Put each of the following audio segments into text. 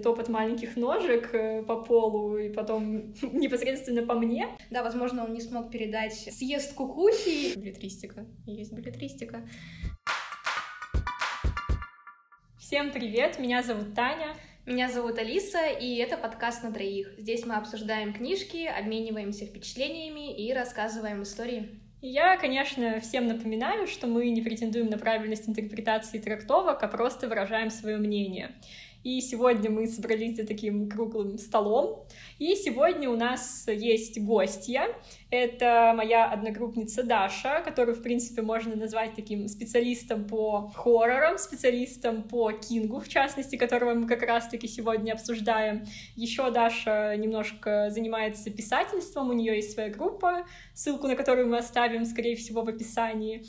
топот маленьких ножек э, по полу и потом непосредственно по мне. Да, возможно, он не смог передать съезд кукухи. Билетристика. Есть билетристика. Всем привет, меня зовут Таня. Меня зовут Алиса, и это подкаст на троих. Здесь мы обсуждаем книжки, обмениваемся впечатлениями и рассказываем истории. Я, конечно, всем напоминаю, что мы не претендуем на правильность интерпретации трактовок, а просто выражаем свое мнение. И сегодня мы собрались за таким круглым столом. И сегодня у нас есть гостья. Это моя одногруппница Даша, которую, в принципе, можно назвать таким специалистом по хоррорам, специалистом по Кингу, в частности, которого мы как раз-таки сегодня обсуждаем. Еще Даша немножко занимается писательством, у нее есть своя группа, ссылку на которую мы оставим, скорее всего, в описании.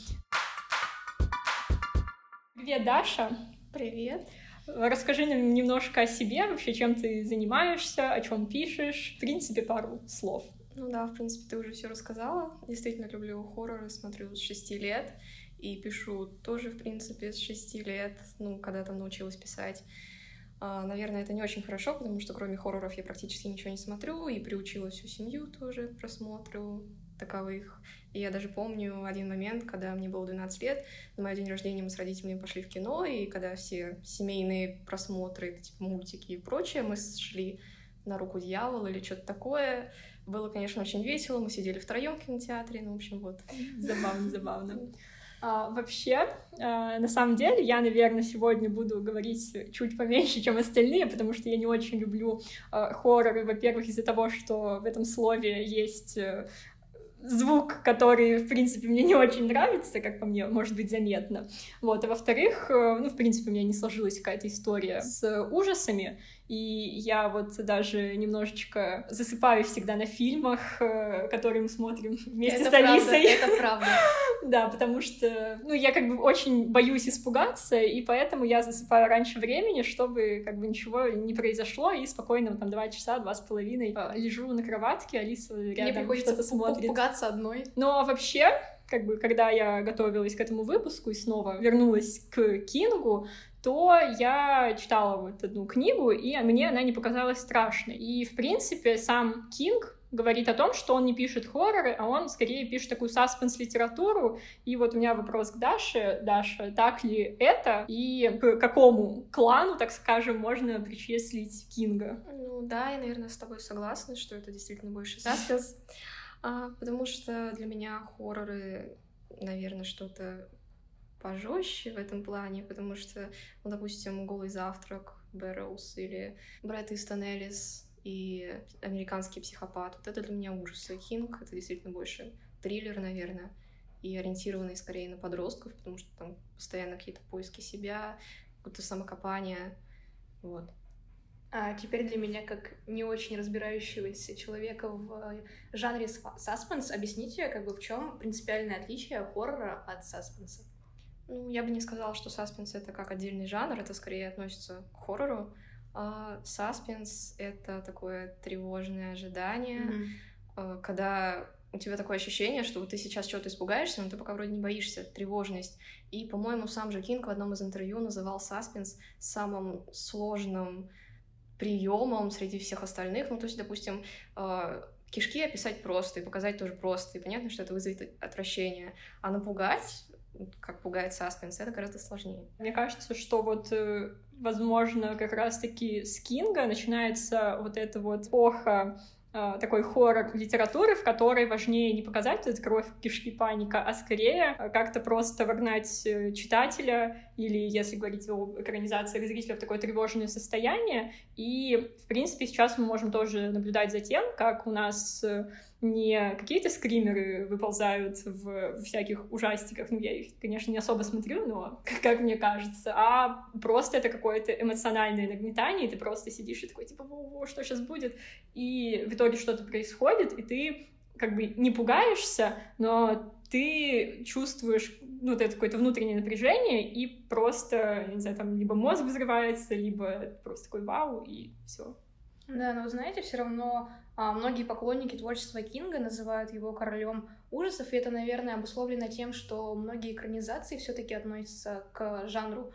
Привет, Даша! Привет! Расскажи нам немножко о себе, вообще, чем ты занимаешься, о чем пишешь. В принципе, пару слов. Ну да, в принципе, ты уже все рассказала. Действительно люблю хорроры, смотрю с шести лет. И пишу тоже, в принципе, с шести лет, ну, когда там научилась писать. А, наверное, это не очень хорошо, потому что кроме хорроров я практически ничего не смотрю, и приучила всю семью тоже к просмотру таковых. И я даже помню один момент, когда мне было 12 лет, на мой день рождения мы с родителями пошли в кино, и когда все семейные просмотры, типа мультики и прочее, мы шли на руку дьявола или что-то такое. Было, конечно, очень весело. Мы сидели втроем в кинотеатре. Ну, в общем, вот. Забавно, забавно. А, вообще, а, на самом деле, я, наверное, сегодня буду говорить чуть поменьше, чем остальные, потому что я не очень люблю а, хорроры, во-первых, из-за того, что в этом слове есть э, звук, который, в принципе, мне не очень нравится, как по мне, может быть заметно. Вот, а во-вторых, э, ну, в принципе, у меня не сложилась какая-то история с ужасами, и я вот даже немножечко засыпаю всегда на фильмах, э, которые мы смотрим вместе это с Алисой. Правда, это правда. Да, потому что, ну, я как бы очень боюсь испугаться, и поэтому я засыпаю раньше времени, чтобы как бы ничего не произошло, и спокойно там два часа, два с половиной э, лежу на кроватке, Алиса рядом что-то смотрит. Пугаться одной. Но вообще, как бы, когда я готовилась к этому выпуску и снова вернулась к Кингу, то я читала вот одну книгу, и мне она не показалась страшной. И, в принципе, сам Кинг говорит о том, что он не пишет хорроры, а он скорее пишет такую саспенс-литературу. И вот у меня вопрос к Даше. Даша, так ли это? И к какому клану, так скажем, можно причислить Кинга? Ну да, я, наверное, с тобой согласна, что это действительно больше саспенс. А, потому что для меня хорроры, наверное, что-то пожестче в этом плане, потому что, ну, допустим, «Голый завтрак», «Бэрроуз» или «Брэд Истон Эллис» и «Американский психопат». Вот это для меня ужасы. «Хинг» — это действительно больше триллер, наверное, и ориентированный скорее на подростков, потому что там постоянно какие-то поиски себя, какое-то самокопание, вот. А теперь для меня, как не очень разбирающегося человека в жанре саспенс, объясните, как бы в чем принципиальное отличие хоррора от саспенса? Ну, я бы не сказала, что саспенс — это как отдельный жанр, это скорее относится к хоррору. А саспенс — это такое тревожное ожидание, mm-hmm. когда у тебя такое ощущение, что ты сейчас чего-то испугаешься, но ты пока вроде не боишься, тревожность. И, по-моему, сам же Кинг в одном из интервью называл саспенс самым сложным приемом среди всех остальных. Ну, то есть, допустим, а, кишки описать просто и показать тоже просто, и понятно, что это вызовет отвращение. А напугать как пугает саспенс, это гораздо сложнее. Мне кажется, что вот, э, возможно, как раз-таки с Кинга начинается вот это вот эпоха э, такой хоррор литературы, в которой важнее не показать вот кровь, кишки, паника, а скорее э, как-то просто вогнать читателя или, если говорить о экранизации зрителя, в такое тревожное состояние. И, в принципе, сейчас мы можем тоже наблюдать за тем, как у нас не какие-то скримеры выползают в всяких ужастиках, ну, я их, конечно, не особо смотрю, но, как мне кажется, а просто это какое-то эмоциональное нагнетание, и ты просто сидишь и такой, типа, во-во, что сейчас будет, и в итоге что-то происходит, и ты как бы не пугаешься, но ты чувствуешь, ну, это какое-то внутреннее напряжение, и просто, не знаю, там, либо мозг взрывается, либо просто такой вау, и все. Да, но знаете, все равно а, многие поклонники творчества Кинга называют его королем ужасов, и это, наверное, обусловлено тем, что многие экранизации все-таки относятся к жанру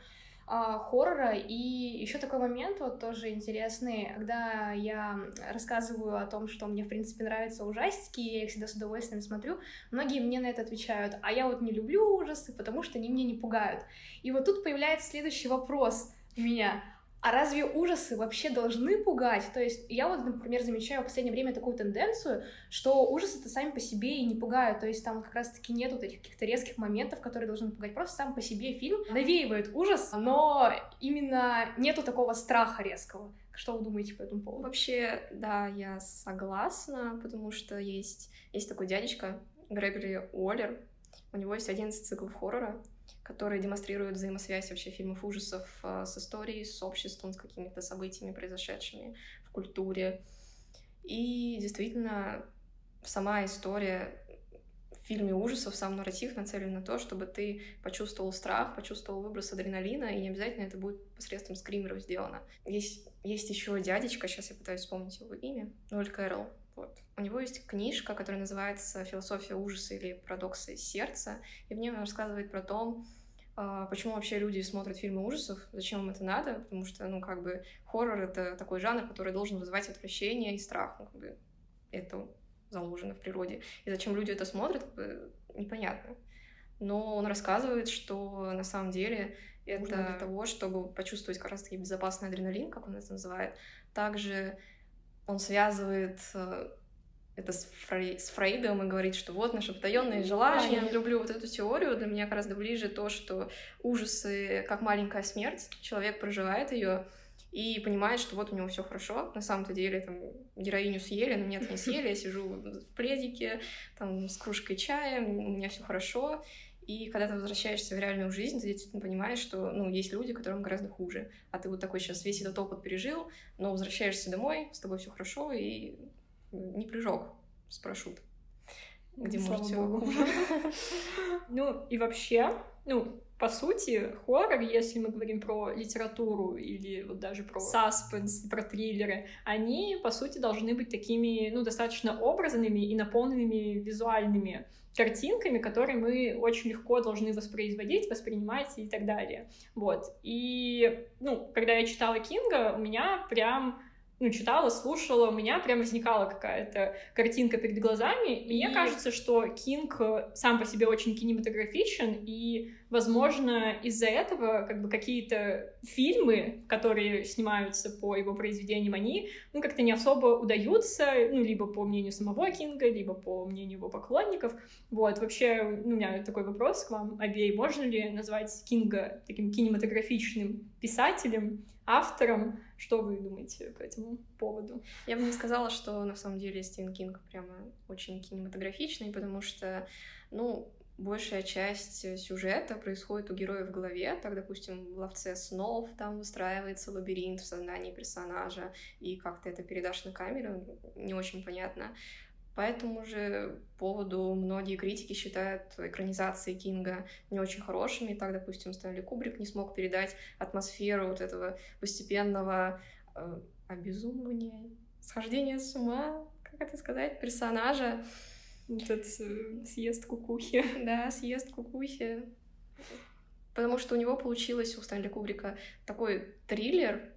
а, хоррора. И еще такой момент вот тоже интересный, когда я рассказываю о том, что мне, в принципе, нравятся ужастики, я их всегда с удовольствием смотрю, многие мне на это отвечают, а я вот не люблю ужасы, потому что они меня не пугают. И вот тут появляется следующий вопрос у меня — а разве ужасы вообще должны пугать? То есть я вот, например, замечаю в последнее время такую тенденцию, что ужасы-то сами по себе и не пугают. То есть там как раз-таки нет вот этих каких-то резких моментов, которые должны пугать. Просто сам по себе фильм навеивает ужас, но именно нету такого страха резкого. Что вы думаете по этому поводу? Вообще, да, я согласна, потому что есть, есть такой дядечка Грегори Уоллер, у него есть 11 циклов хоррора, которые демонстрируют взаимосвязь вообще фильмов ужасов э, с историей, с обществом, с какими-то событиями, произошедшими в культуре. И действительно, сама история в фильме ужасов, сам нарратив нацелен на то, чтобы ты почувствовал страх, почувствовал выброс адреналина, и не обязательно это будет посредством скримеров сделано. Есть, есть еще дядечка, сейчас я пытаюсь вспомнить его имя, Ноль Кэрролл. Вот. У него есть книжка, которая называется «Философия ужаса» или «Парадоксы сердца», и в ней он рассказывает про то, а, почему вообще люди смотрят фильмы ужасов, зачем им это надо, потому что, ну, как бы, хоррор — это такой жанр, который должен вызывать отвращение и страх, ну, как бы, это заложено в природе. И зачем люди это смотрят, как бы, непонятно. Но он рассказывает, что на самом деле это для того, чтобы почувствовать как раз-таки безопасный адреналин, как он это называет. Также он связывает э, это с, Фрей, с Фрейдом и говорит, что вот наши потаенные желания. Я люблю вот эту теорию. Для меня гораздо ближе то, что ужасы, как маленькая смерть, человек проживает ее и понимает, что вот у него все хорошо. На самом-то деле там героиню съели, но нет, не съели. Я сижу в пледике, там с кружкой чая, у меня все хорошо. И когда ты возвращаешься в реальную жизнь, ты действительно понимаешь, что ну, есть люди, которым гораздо хуже. А ты вот такой сейчас весь этот опыт пережил, но возвращаешься домой, с тобой все хорошо, и не прыжок с парашют, где Слава может все богу. Ну, и вообще, ну, по сути, хоррор, если мы говорим про литературу или вот даже про саспенс, про триллеры, они, по сути, должны быть такими, ну, достаточно образными и наполненными визуальными картинками, которые мы очень легко должны воспроизводить, воспринимать и так далее. Вот. И, ну, когда я читала Кинга, у меня прям ну, читала, слушала, у меня прям возникала какая-то картинка перед глазами. И... Мне кажется, что Кинг э, сам по себе очень кинематографичен, и, возможно, из-за этого как бы какие-то фильмы, которые снимаются по его произведениям, они, ну, как-то не особо удаются, ну, либо по мнению самого Кинга, либо по мнению его поклонников. Вот, вообще, ну, у меня такой вопрос к вам обеим. Можно ли назвать Кинга таким кинематографичным писателем, автором? Что вы думаете по этому поводу? Я бы не сказала, что на самом деле Стивен Кинг прямо очень кинематографичный, потому что, ну, большая часть сюжета происходит у героя в голове. Так, допустим, в «Ловце снов» там выстраивается лабиринт в сознании персонажа, и как ты это передашь на камеру, не очень понятно. По этому же поводу многие критики считают экранизации Кинга не очень хорошими. Так, допустим, Стэнли Кубрик не смог передать атмосферу вот этого постепенного э, обезумывания, схождения с ума, как это сказать, персонажа. Этот э, съезд кукухи. Да, съезд кукухи. Потому что у него получилось, у Стэнли Кубрика, такой триллер,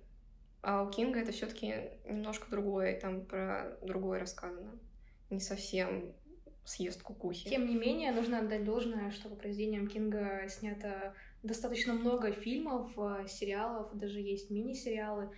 а у Кинга это все таки немножко другое, там про другое рассказано не совсем съест кукухи. Тем не менее, нужно отдать должное, что по произведениям Кинга снято достаточно много фильмов, э, сериалов, даже есть мини-сериалы.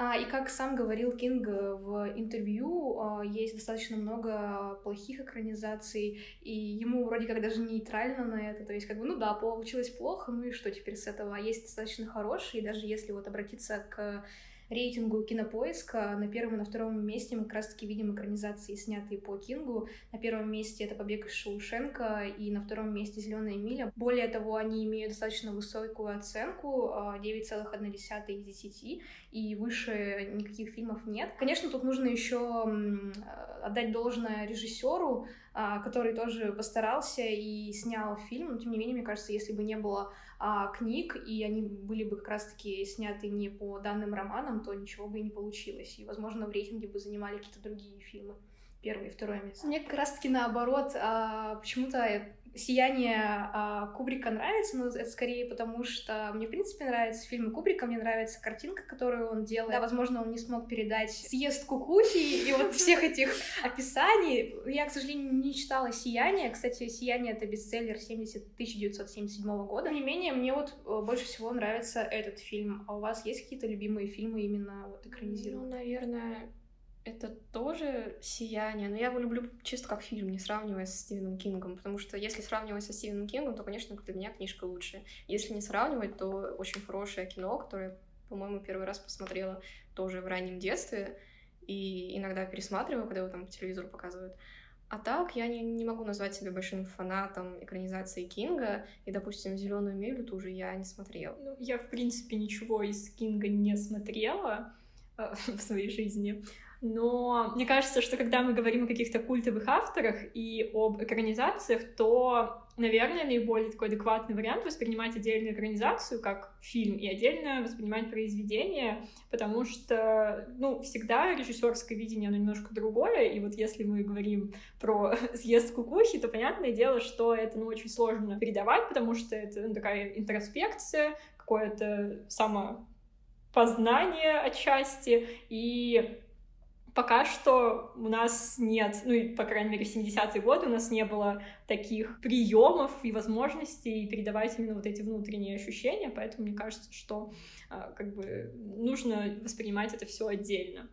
А, и как сам говорил Кинг в интервью, а, есть достаточно много плохих экранизаций, и ему вроде как даже нейтрально на это. То есть, как бы, ну да, получилось плохо, ну и что теперь с этого? А есть достаточно хорошие, даже если вот обратиться к рейтингу кинопоиска на первом и на втором месте мы как раз-таки видим экранизации, снятые по Кингу. На первом месте это «Побег из Шоушенка», и на втором месте «Зеленая миля». Более того, они имеют достаточно высокую оценку, 9,1 из 10, и выше никаких фильмов нет. Конечно, тут нужно еще отдать должное режиссеру, а, который тоже постарался и снял фильм, но тем не менее, мне кажется, если бы не было а, книг, и они были бы как раз-таки сняты не по данным романам, то ничего бы и не получилось. И, возможно, в рейтинге бы занимали какие-то другие фильмы. первое и второе место. Мне как раз-таки наоборот, а, почему-то «Сияние» а, Кубрика нравится, но это скорее потому, что мне, в принципе, нравятся фильмы Кубрика, мне нравится картинка, которую он делает. Да, возможно, он не смог передать съезд кукухи и вот всех этих описаний. Я, к сожалению, не читала «Сияние». Кстати, «Сияние» — это бестселлер 70 1977 года. Тем не менее, мне вот э, больше всего нравится этот фильм. А у вас есть какие-то любимые фильмы именно вот экранизированные? Ну, наверное, это тоже сияние, но я его люблю чисто как фильм, не сравнивая с Стивеном Кингом, потому что если сравнивать со Стивеном Кингом, то, конечно, для меня книжка лучше. Если не сравнивать, то очень хорошее кино, которое, по-моему, первый раз посмотрела тоже в раннем детстве, и иногда пересматриваю, когда его там по телевизору показывают. А так я не, не могу назвать себя большим фанатом экранизации Кинга, и, допустим, зеленую милю тоже я не смотрела. Ну, я, в принципе, ничего из Кинга не смотрела э, в своей жизни. Но мне кажется, что когда мы говорим о каких-то культовых авторах и об экранизациях, то, наверное, наиболее такой адекватный вариант воспринимать отдельную экранизацию как фильм и отдельно воспринимать произведение, потому что, ну, всегда режиссерское видение, оно немножко другое, и вот если мы говорим про съезд кукухи, то понятное дело, что это, ну, очень сложно передавать, потому что это ну, такая интроспекция, какое-то самопознание отчасти, и пока что у нас нет, ну, и, по крайней мере, в 70-е годы у нас не было таких приемов и возможностей передавать именно вот эти внутренние ощущения, поэтому мне кажется, что а, как бы нужно воспринимать это все отдельно.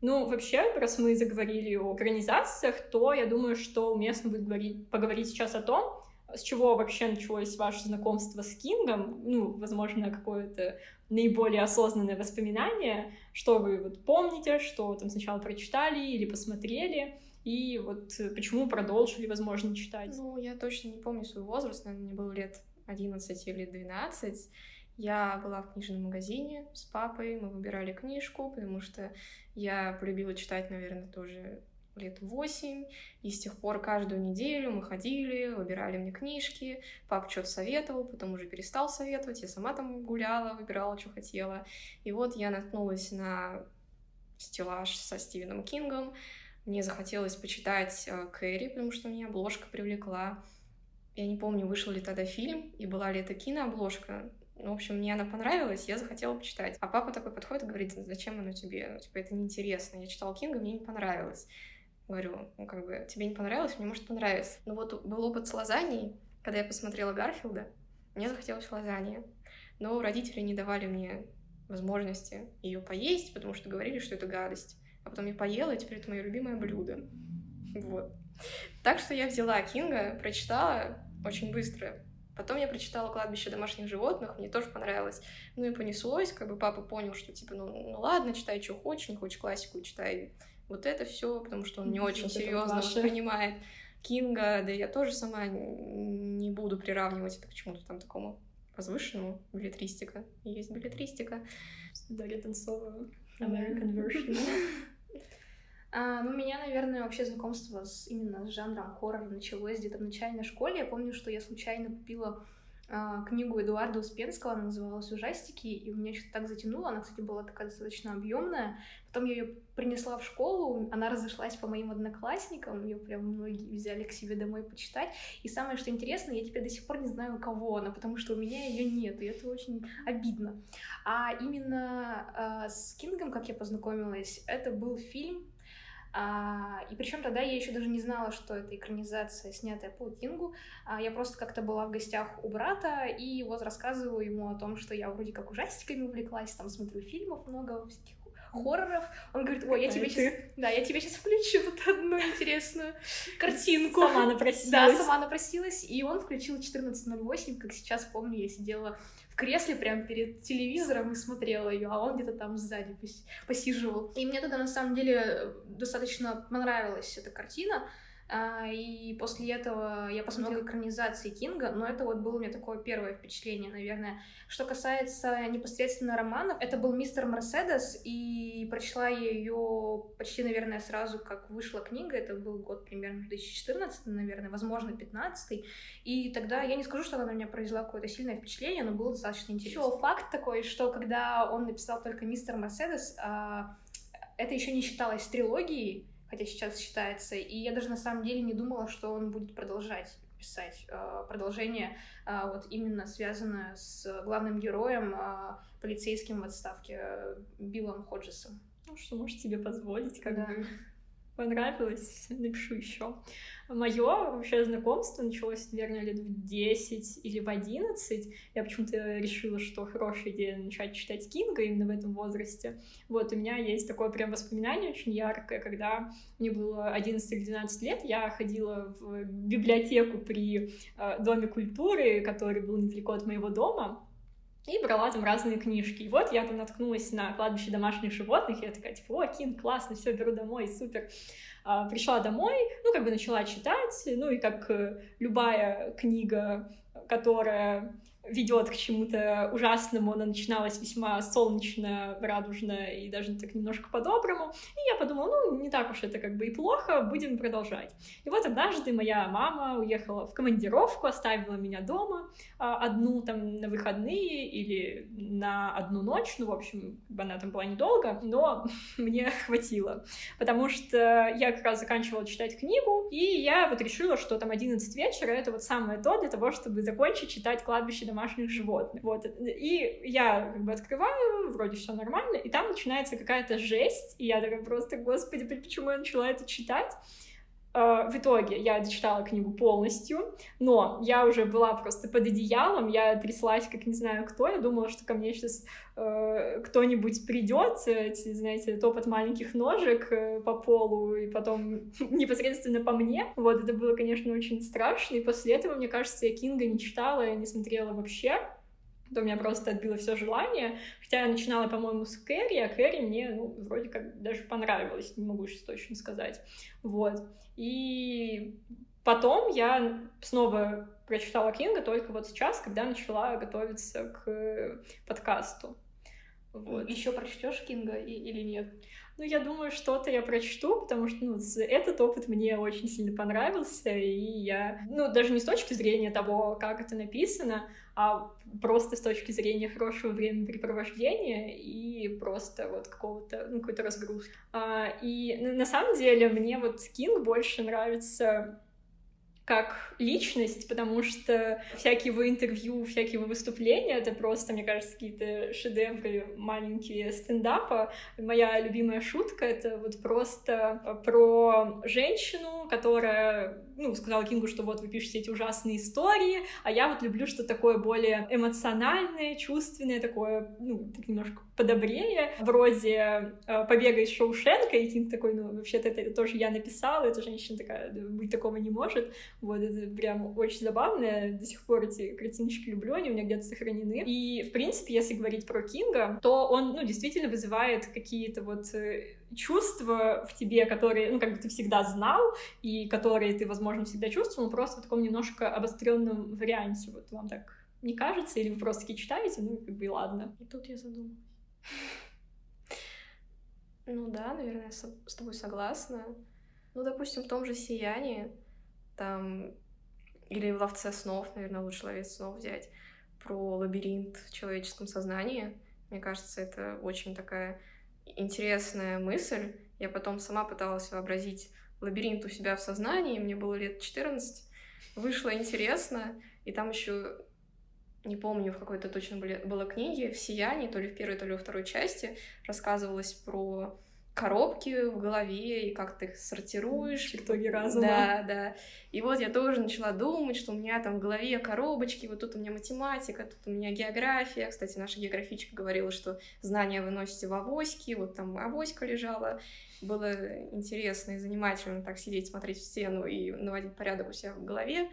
Ну, вообще, раз мы заговорили о экранизациях, то я думаю, что уместно будет говорить, поговорить сейчас о том, с чего вообще началось ваше знакомство с Кингом, ну, возможно, какое-то наиболее осознанное воспоминание, что вы вот помните, что там сначала прочитали или посмотрели, и вот почему продолжили, возможно, читать? Ну, я точно не помню свой возраст, наверное, мне было лет 11 или 12. Я была в книжном магазине с папой, мы выбирали книжку, потому что я полюбила читать, наверное, тоже лет восемь, и с тех пор каждую неделю мы ходили, выбирали мне книжки, папа что-то советовал, потом уже перестал советовать, я сама там гуляла, выбирала, что хотела. И вот я наткнулась на стеллаж со Стивеном Кингом, мне захотелось почитать э, Кэрри, потому что меня обложка привлекла. Я не помню, вышел ли тогда фильм, и была ли это кинообложка, ну, в общем, мне она понравилась, я захотела почитать. А папа такой подходит и говорит, зачем оно тебе? Ну, типа, это неинтересно. Я читала Кинга, мне не понравилось. Говорю, ну, как бы, тебе не понравилось, мне может понравиться. Но вот был опыт с лазаньей, когда я посмотрела Гарфилда, мне захотелось лазаньи. Но родители не давали мне возможности ее поесть, потому что говорили, что это гадость. А потом я поела, и теперь это мое любимое блюдо. Вот. Так что я взяла Кинга, прочитала очень быстро. Потом я прочитала «Кладбище домашних животных», мне тоже понравилось. Ну и понеслось, как бы папа понял, что типа, ну, ну ладно, читай, что хочешь, не хочешь классику, читай вот это все, потому что он не очень вот серьезно воспринимает Кинга, да я тоже сама не буду приравнивать это к чему-то там такому возвышенному. Билетристика. Есть билетристика. Дарья Донцова. American version. А, ну, меня, наверное, вообще знакомство с именно с жанром хоррор началось где-то в начальной школе. Я помню, что я случайно купила книгу Эдуарда Успенского, она называлась «Ужастики», и у меня что-то так затянуло, она, кстати, была такая достаточно объемная. Потом я ее принесла в школу, она разошлась по моим одноклассникам, ее прям многие взяли к себе домой почитать. И самое, что интересно, я теперь до сих пор не знаю, у кого она, потому что у меня ее нет, и это очень обидно. А именно э, с Кингом, как я познакомилась, это был фильм а, и причем тогда я еще даже не знала, что это экранизация, снятая по Кингу. А, я просто как-то была в гостях у брата, и вот рассказываю ему о том, что я вроде как ужастиками увлеклась, там смотрю фильмов много всяких хорроров. Он говорит, ой, я тебе сейчас, да, я тебе сейчас включу тут одну интересную картинку. Сама напросилась. Да, сама напросилась, и он включил 14.08, как сейчас помню, я сидела кресле прямо перед телевизором и смотрела ее, а он где-то там сзади посиживал. И мне тогда на самом деле достаточно понравилась эта картина. А, и после этого я посмотрела экранизации Кинга, но это вот было у меня такое первое впечатление, наверное. Что касается непосредственно романов, это был «Мистер Мерседес», и прочла я ее почти, наверное, сразу, как вышла книга, это был год примерно 2014, наверное, возможно, 15 и тогда я не скажу, что она на меня произвела какое-то сильное впечатление, но было достаточно интересно. Еще факт такой, что когда он написал только «Мистер Мерседес», а, это еще не считалось трилогией, хотя сейчас считается. И я даже на самом деле не думала, что он будет продолжать писать э, продолжение, э, вот именно связанное с главным героем, э, полицейским в отставке Биллом Ходжесом. Ну, что можешь себе позволить, как да. бы понравилось, напишу еще. Мое вообще знакомство началось, наверное, лет в 10 или в 11. Я почему-то решила, что хорошая идея начать читать Кинга именно в этом возрасте. Вот, у меня есть такое прям воспоминание очень яркое, когда мне было 11 или 12 лет, я ходила в библиотеку при э, Доме культуры, который был недалеко от моего дома, и брала там разные книжки. И вот я там наткнулась на кладбище домашних животных, и я такая, типа, о, Кинг, классно, все, беру домой, супер. А, пришла домой, ну, как бы начала читать, ну, и как э, любая книга, которая ведет к чему-то ужасному, она начиналась весьма солнечно, радужно и даже так немножко по-доброму. И я подумала, ну, не так уж это как бы и плохо, будем продолжать. И вот однажды моя мама уехала в командировку, оставила меня дома а, одну там на выходные или на одну ночь, ну, в общем, она там была недолго, но мне хватило, потому что я как раз заканчивала читать книгу, и я вот решила, что там 11 вечера — это вот самое то для того, чтобы закончить читать «Кладбище домашних животных. Вот. И я как бы открываю, вроде все нормально, и там начинается какая-то жесть, и я такая просто, господи, почему я начала это читать? А, в итоге я дочитала книгу полностью, но я уже была просто под одеялом, я тряслась, как не знаю кто, я думала, что ко мне сейчас э, кто-нибудь придет, эти, знаете, топот маленьких ножек э, по полу, и потом непосредственно по мне. Вот, это было, конечно, очень страшно, и после этого, мне кажется, я Кинга не читала, я не смотрела вообще, то меня просто отбило все желание. Хотя я начинала, по-моему, с Кэрри, а Кэрри мне, ну, вроде как даже понравилось, не могу сейчас точно сказать. Вот. И потом я снова прочитала Кинга только вот сейчас, когда начала готовиться к подкасту. Вот. Еще прочтешь Кинга или нет? Ну, я думаю, что-то я прочту, потому что, ну, этот опыт мне очень сильно понравился, и я, ну, даже не с точки зрения того, как это написано, а просто с точки зрения хорошего времяпрепровождения и просто вот какого-то, ну, какой-то разгрузки. А, и на самом деле мне вот Кинг больше нравится как личность, потому что всякие его интервью, всякие его выступления — это просто, мне кажется, какие-то шедевры маленькие стендапа. Моя любимая шутка — это вот просто про женщину, которая, ну, сказала Кингу, что вот вы пишете эти ужасные истории, а я вот люблю что-то такое более эмоциональное, чувственное, такое, ну, так немножко подобрее, вроде э, «Побега из Шоушенка», и Кинг такой, ну, вообще-то это тоже я написала, эта женщина такая, быть такого не может. Вот, это прям очень забавно. До сих пор эти картиночки люблю, они у меня где-то сохранены. И, в принципе, если говорить про Кинга, то он, ну, действительно вызывает какие-то вот э, чувства в тебе, которые, ну, как бы ты всегда знал, и которые ты, возможно, всегда чувствовал, но просто в таком немножко обостренном варианте. Вот вам так не кажется? Или вы просто таки читаете, ну, как бы и ладно. И тут я задумалась. Ну да, наверное, с тобой согласна. Ну, допустим, в том же «Сиянии» там или в «Ловце снов», наверное, лучше «Ловец снов» взять, про лабиринт в человеческом сознании. Мне кажется, это очень такая интересная мысль. Я потом сама пыталась вообразить лабиринт у себя в сознании, мне было лет 14, вышло интересно, и там еще не помню, в какой-то точно были, было книге, в «Сиянии», то ли в первой, то ли во второй части, рассказывалось про коробки в голове и как ты их сортируешь. Чертоги разума. Да, да. И вот я тоже начала думать, что у меня там в голове коробочки, вот тут у меня математика, тут у меня география. Кстати, наша географичка говорила, что знания вы носите в авоське, вот там авоська лежала. Было интересно и занимательно так сидеть, смотреть в стену и наводить порядок у себя в голове.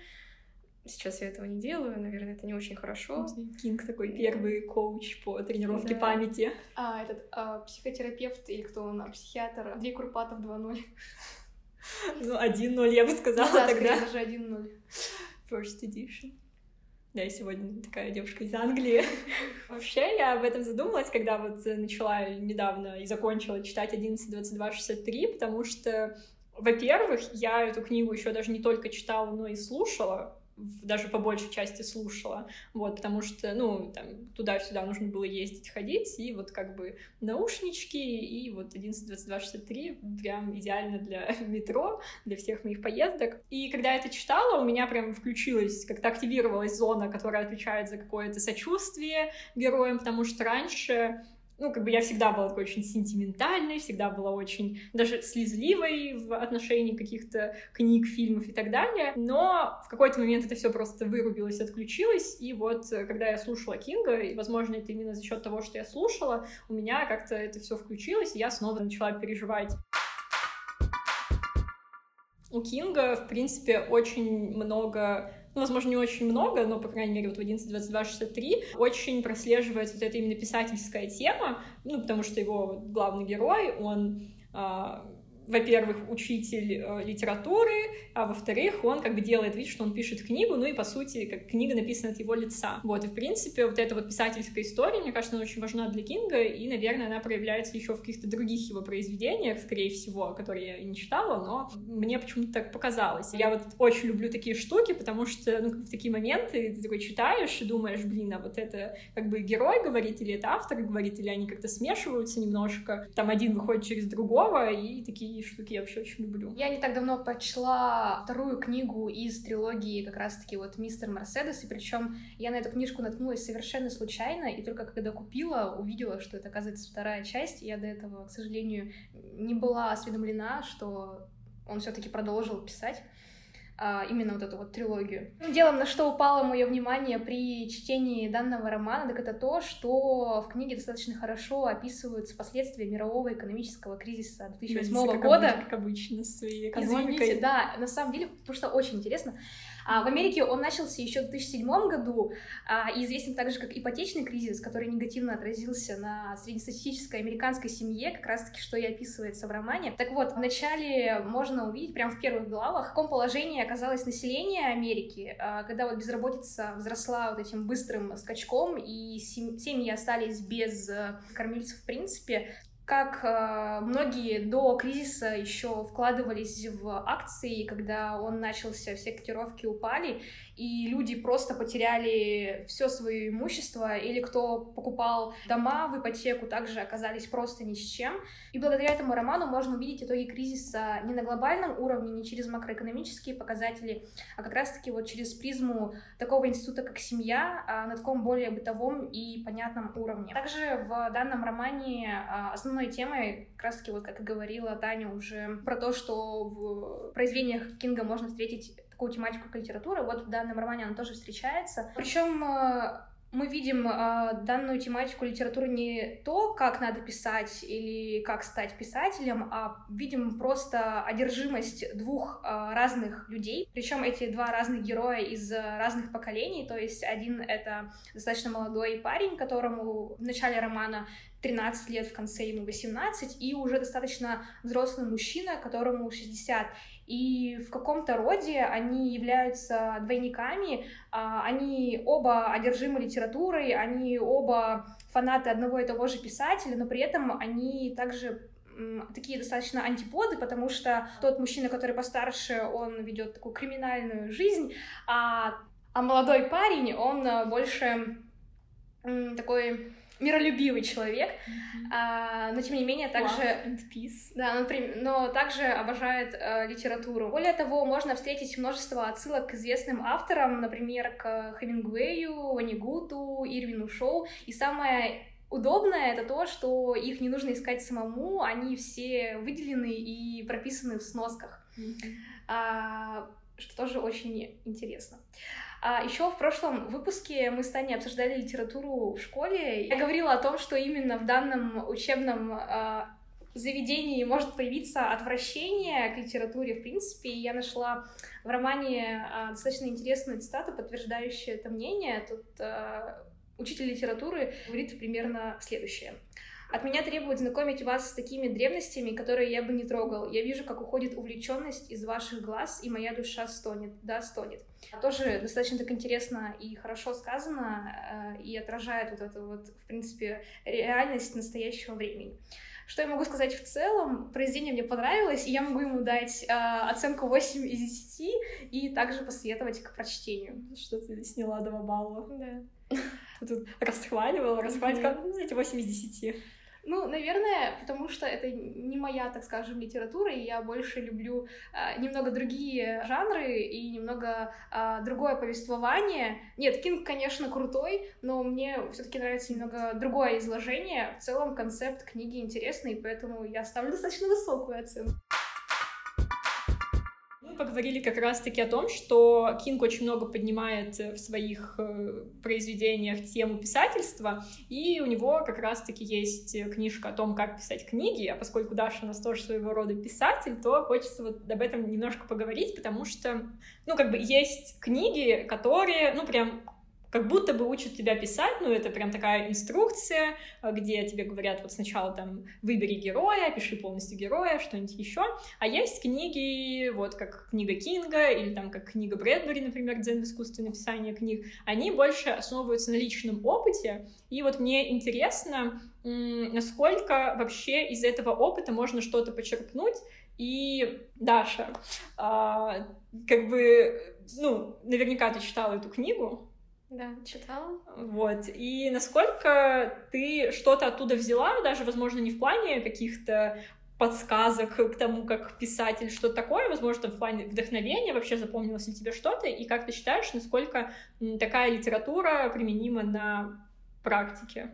Сейчас я этого не делаю, наверное, это не очень хорошо. Кинг такой первый коуч по тренировке да. памяти. А, этот а, психотерапевт или кто он, а, психиатр Андрей Курпатов 2.0. Ну, 1.0 я бы сказала да, тогда. даже 1.0. First edition. Да, я сегодня такая девушка из Англии. Вообще, я об этом задумалась, когда вот начала недавно и закончила читать 11.22.63, потому что, во-первых, я эту книгу еще даже не только читала, но и слушала, даже по большей части слушала, вот, потому что, ну, там, туда-сюда нужно было ездить, ходить, и вот как бы наушнички, и вот 11.22.63 прям идеально для метро, для всех моих поездок. И когда я это читала, у меня прям включилась, как-то активировалась зона, которая отвечает за какое-то сочувствие героям, потому что раньше ну, как бы я всегда была такой очень сентиментальной, всегда была очень даже слезливой в отношении каких-то книг, фильмов и так далее. Но в какой-то момент это все просто вырубилось, отключилось. И вот э, когда я слушала Кинга, и, возможно, это именно за счет того, что я слушала, у меня как-то это все включилось, и я снова начала переживать. У Кинга, в принципе, очень много ну, возможно, не очень много, но, по крайней мере, вот в 11.22.63 очень прослеживается вот эта именно писательская тема, ну, потому что его главный герой, он а, во-первых, учитель э, литературы, а во-вторых, он как бы делает вид, что он пишет книгу, ну и, по сути, как книга написана от его лица. Вот, и, в принципе, вот эта вот писательская история, мне кажется, она очень важна для Кинга, и, наверное, она проявляется еще в каких-то других его произведениях, скорее всего, которые я не читала, но мне почему-то так показалось. Я вот очень люблю такие штуки, потому что, ну, в такие моменты ты такой читаешь и думаешь, блин, а вот это как бы герой говорит, или это автор говорит, или они как-то смешиваются немножко, там один выходит через другого, и такие такие штуки я вообще очень люблю. Я не так давно прочла вторую книгу из трилогии как раз-таки вот «Мистер Мерседес», и причем я на эту книжку наткнулась совершенно случайно, и только когда купила, увидела, что это, оказывается, вторая часть. Я до этого, к сожалению, не была осведомлена, что он все-таки продолжил писать а, именно вот эту вот трилогию. Ну, делом, на что упало мое внимание при чтении данного романа, так это то, что в книге достаточно хорошо описываются последствия мирового экономического кризиса 2008 Видите, года. Как обычно, с своей экономикой. Извините, да, на самом деле, потому что очень интересно. А в Америке он начался еще в 2007 году а, и известен также как ипотечный кризис, который негативно отразился на среднестатистической американской семье, как раз-таки что и описывается в романе. Так вот, вначале можно увидеть, прямо в первых главах, в каком положении оказалось население Америки, а, когда вот безработица взросла вот этим быстрым скачком, и семьи остались без э, кормильцев в принципе как э, многие до кризиса еще вкладывались в акции, когда он начался, все котировки упали, и люди просто потеряли все свое имущество, или кто покупал дома в ипотеку, также оказались просто ни с чем. И благодаря этому роману можно увидеть итоги кризиса не на глобальном уровне, не через макроэкономические показатели, а как раз-таки вот через призму такого института, как семья, а на таком более бытовом и понятном уровне. Также в данном романе а, основной темой, как раз-таки вот как и говорила Таня уже, про то, что в произведениях Кинга можно встретить такую тематику как литература. Вот в данном романе она тоже встречается. Причем э, мы видим э, данную тематику литературы не то, как надо писать или как стать писателем, а видим просто одержимость двух э, разных людей. Причем эти два разных героя из разных поколений. То есть один это достаточно молодой парень, которому в начале романа 13 лет, в конце ему 18, и уже достаточно взрослый мужчина, которому 60. И в каком-то роде они являются двойниками, а, они оба одержимы литературой, они оба фанаты одного и того же писателя, но при этом они также такие достаточно антиподы, потому что тот мужчина, который постарше, он ведет такую криминальную жизнь, а, а молодой парень, он больше такой миролюбивый человек, mm-hmm. а, но тем не менее также... and peace. Да, но, но также обожает а, литературу. Более того, можно встретить множество отсылок к известным авторам, например, к Хемингуэю, Ванигуту, Ирвину Шоу. И самое удобное это то, что их не нужно искать самому, они все выделены и прописаны в сносках, mm-hmm. а, что тоже очень интересно. А еще в прошлом выпуске мы с Таней обсуждали литературу в школе. Я говорила о том, что именно в данном учебном а, заведении может появиться отвращение к литературе, в принципе. И я нашла в романе а, достаточно интересную цитату, подтверждающую это мнение. Тут а, учитель литературы говорит примерно следующее. От меня требуют знакомить вас с такими древностями, которые я бы не трогал. Я вижу, как уходит увлеченность из ваших глаз, и моя душа стонет. Да, стонет. Тоже достаточно так интересно и хорошо сказано, э, и отражает вот эту вот, в принципе, реальность настоящего времени. Что я могу сказать в целом? Произведение мне понравилось, и я могу ему дать э, оценку 8 из 10 и также посоветовать к прочтению. Что ты сняла два балла. Да. Тут расхваливала, расхваливала, ну, знаете, 8 из 10. Ну, наверное, потому что это не моя, так скажем, литература, и я больше люблю э, немного другие жанры и немного э, другое повествование. Нет, Кинг, конечно, крутой, но мне все-таки нравится немного другое изложение. В целом концепт книги интересный, поэтому я ставлю достаточно высокую оценку поговорили как раз-таки о том, что Кинг очень много поднимает в своих э, произведениях тему писательства, и у него как раз-таки есть книжка о том, как писать книги, а поскольку Даша у нас тоже своего рода писатель, то хочется вот об этом немножко поговорить, потому что, ну, как бы есть книги, которые, ну, прям как будто бы учат тебя писать, ну, это прям такая инструкция, э, где тебе говорят, вот сначала там выбери героя, пиши полностью героя, что-нибудь еще, а есть книги, вот как книга Кинга или там как книга Брэдбери, например, «Дзен в искусстве написания книг», они больше основываются на личном опыте, и вот мне интересно, насколько вообще из этого опыта можно что-то почерпнуть, и Даша, а, как бы, ну, наверняка ты читала эту книгу, да, читала. Вот. И насколько ты что-то оттуда взяла, даже, возможно, не в плане каких-то подсказок к тому, как писатель, что такое, возможно, в плане вдохновения, вообще запомнилось ли тебе что-то, и как ты считаешь, насколько такая литература применима на практике?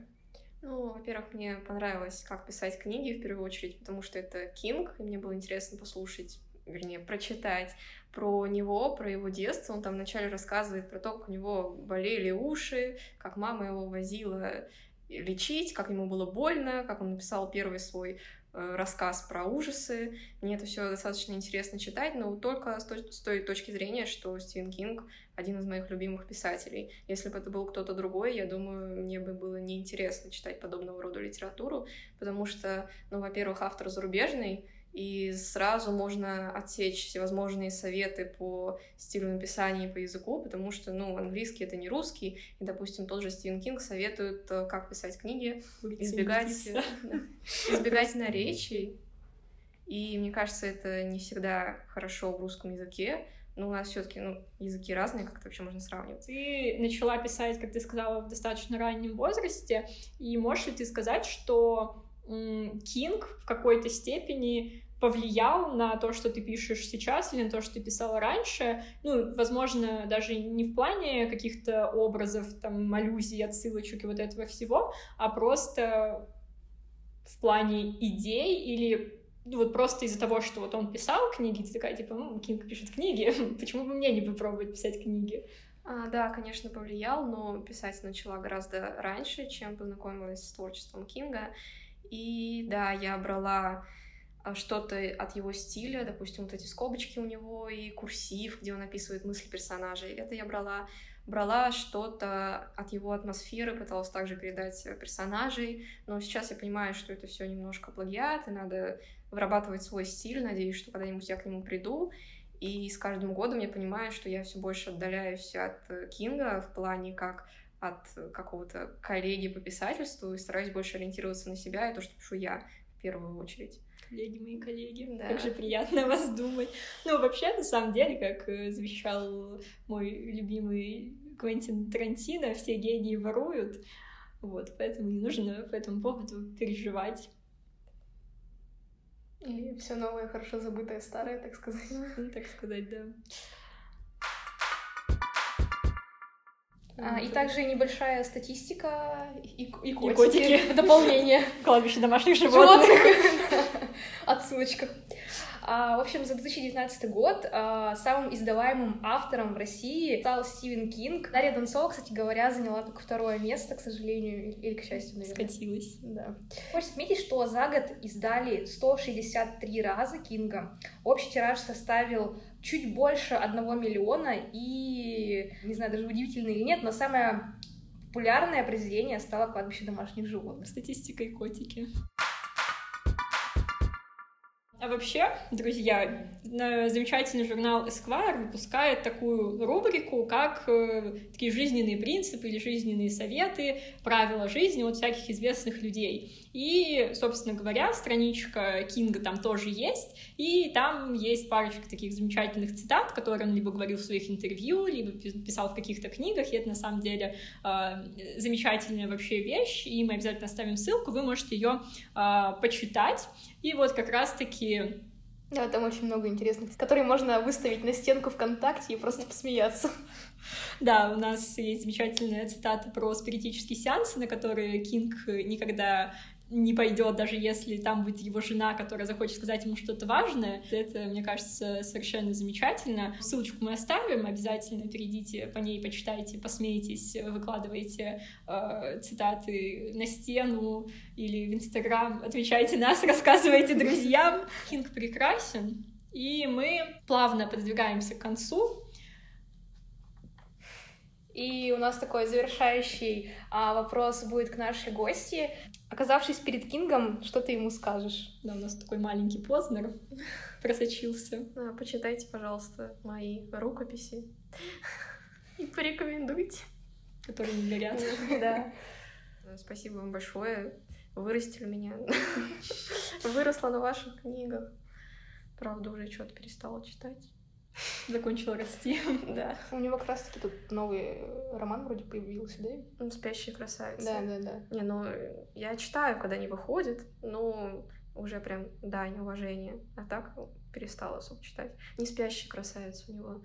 Ну, во-первых, мне понравилось, как писать книги, в первую очередь, потому что это Кинг, и мне было интересно послушать вернее, прочитать про него, про его детство. Он там вначале рассказывает про то, как у него болели уши, как мама его возила лечить, как ему было больно, как он написал первый свой э, рассказ про ужасы. Мне это все достаточно интересно читать, но только с той, точки зрения, что Стивен Кинг один из моих любимых писателей. Если бы это был кто-то другой, я думаю, мне бы было неинтересно читать подобного рода литературу, потому что, ну, во-первых, автор зарубежный, и сразу можно отсечь всевозможные советы по стилю написания и по языку, потому что, ну, английский — это не русский, и, допустим, тот же Стивен Кинг советует, э, как писать книги, избегать, избегать наречий, и мне кажется, это не всегда хорошо в русском языке, но у нас все-таки ну, языки разные, как это вообще можно сравнивать? Ты начала писать, как ты сказала, в достаточно раннем возрасте, и можешь ли ты сказать, что Кинг в какой-то степени повлиял на то, что ты пишешь сейчас или на то, что ты писала раньше. Ну, возможно, даже не в плане каких-то образов, там, аллюзий, отсылочек и вот этого всего, а просто в плане идей или ну, вот просто из-за того, что вот он писал книги, ты такая, типа, ну, Кинг пишет книги, почему бы мне не попробовать писать книги? А, да, конечно, повлиял, но писать начала гораздо раньше, чем познакомилась с творчеством Кинга. И да, я брала а, что-то от его стиля, допустим, вот эти скобочки у него и курсив, где он описывает мысли персонажей. Это я брала брала что-то от его атмосферы, пыталась также передать персонажей, но сейчас я понимаю, что это все немножко плагиат, и надо вырабатывать свой стиль, надеюсь, что когда-нибудь я к нему приду, и с каждым годом я понимаю, что я все больше отдаляюсь от Кинга в плане как от какого-то коллеги по писательству и стараюсь больше ориентироваться на себя и то, что пишу я в первую очередь. Коллеги мои коллеги, да. как же приятно вас думать. Ну, вообще, на самом деле, как э, завещал мой любимый Квентин Тарантино, все гении воруют. Вот, поэтому не нужно по этому поводу переживать. И все новое, хорошо забытое старое, так сказать. Ну, так сказать, да. А, и также небольшая статистика и, и котики, и котики. в дополнение. Кладбище домашних животных. Отсылочка. А, в общем, за 2019 год а, самым издаваемым автором в России стал Стивен Кинг. Дарья Донцова, кстати говоря, заняла только второе место, к сожалению, или, к счастью, наверное. Скатилась. Да. Хочется отметить, что за год издали 163 раза Кинга. Общий тираж составил чуть больше одного миллиона, и, не знаю, даже удивительно или нет, но самое популярное произведение стало «Кладбище домашних животных». Статистика и котики. А вообще, друзья, замечательный журнал Esquire выпускает такую рубрику, как э, такие жизненные принципы или жизненные советы, правила жизни от всяких известных людей. И, собственно говоря, страничка Кинга там тоже есть, и там есть парочка таких замечательных цитат, которые он либо говорил в своих интервью, либо писал в каких-то книгах, и это на самом деле э, замечательная вообще вещь, и мы обязательно оставим ссылку, вы можете ее э, почитать. И вот как раз-таки да, там очень много интересных, которые можно выставить на стенку ВКонтакте и просто посмеяться. Да, у нас есть замечательная цитата про спиритические сеансы, на которые Кинг никогда не пойдет, даже если там будет его жена, которая захочет сказать ему что-то важное. Это, мне кажется, совершенно замечательно. Ссылочку мы оставим, обязательно перейдите по ней, почитайте, посмейтесь, выкладывайте э, цитаты на стену или в Инстаграм, отвечайте нас, рассказывайте друзьям. Кинг прекрасен. И мы плавно подвигаемся к концу. И у нас такой завершающий а, вопрос будет к нашей гости. Оказавшись перед Кингом, что ты ему скажешь? Да, у нас такой маленький Познер просочился. Да, почитайте, пожалуйста, мои рукописи и порекомендуйте. Которые не горят. Да. Спасибо вам большое. Вырастили меня. Выросла на ваших книгах. Правда, уже что-то перестала читать. Закончила расти. Да. У него как раз-таки тут новый роман вроде появился, да? Ну, «Спящая красавица». Да, да, да. Не, ну, я читаю, когда не выходит, ну, уже прям дань уважения. А так перестала особо читать. Не «Спящая красавица» у него.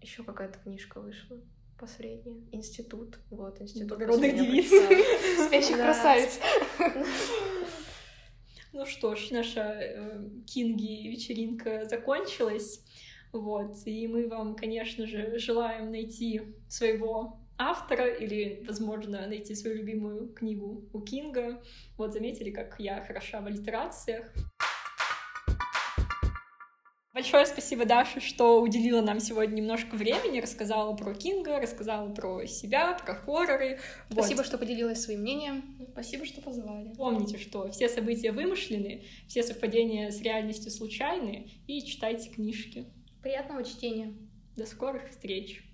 Еще какая-то книжка вышла последняя. Институт. Вот, институт. Благородных девиц. Спящих красавиц. Ну что ж, наша э, Кинги вечеринка закончилась. Вот, и мы вам, конечно же, желаем найти своего автора или, возможно, найти свою любимую книгу у Кинга. Вот заметили, как я хороша в аллитерациях. Большое спасибо, Даша, что уделила нам сегодня немножко времени, рассказала про Кинга, рассказала про себя, про хорроры. Спасибо, вот. что поделилась своим мнением. Спасибо, что позвали. Помните, что все события вымышлены, все совпадения с реальностью случайны, и читайте книжки. Приятного чтения. До скорых встреч.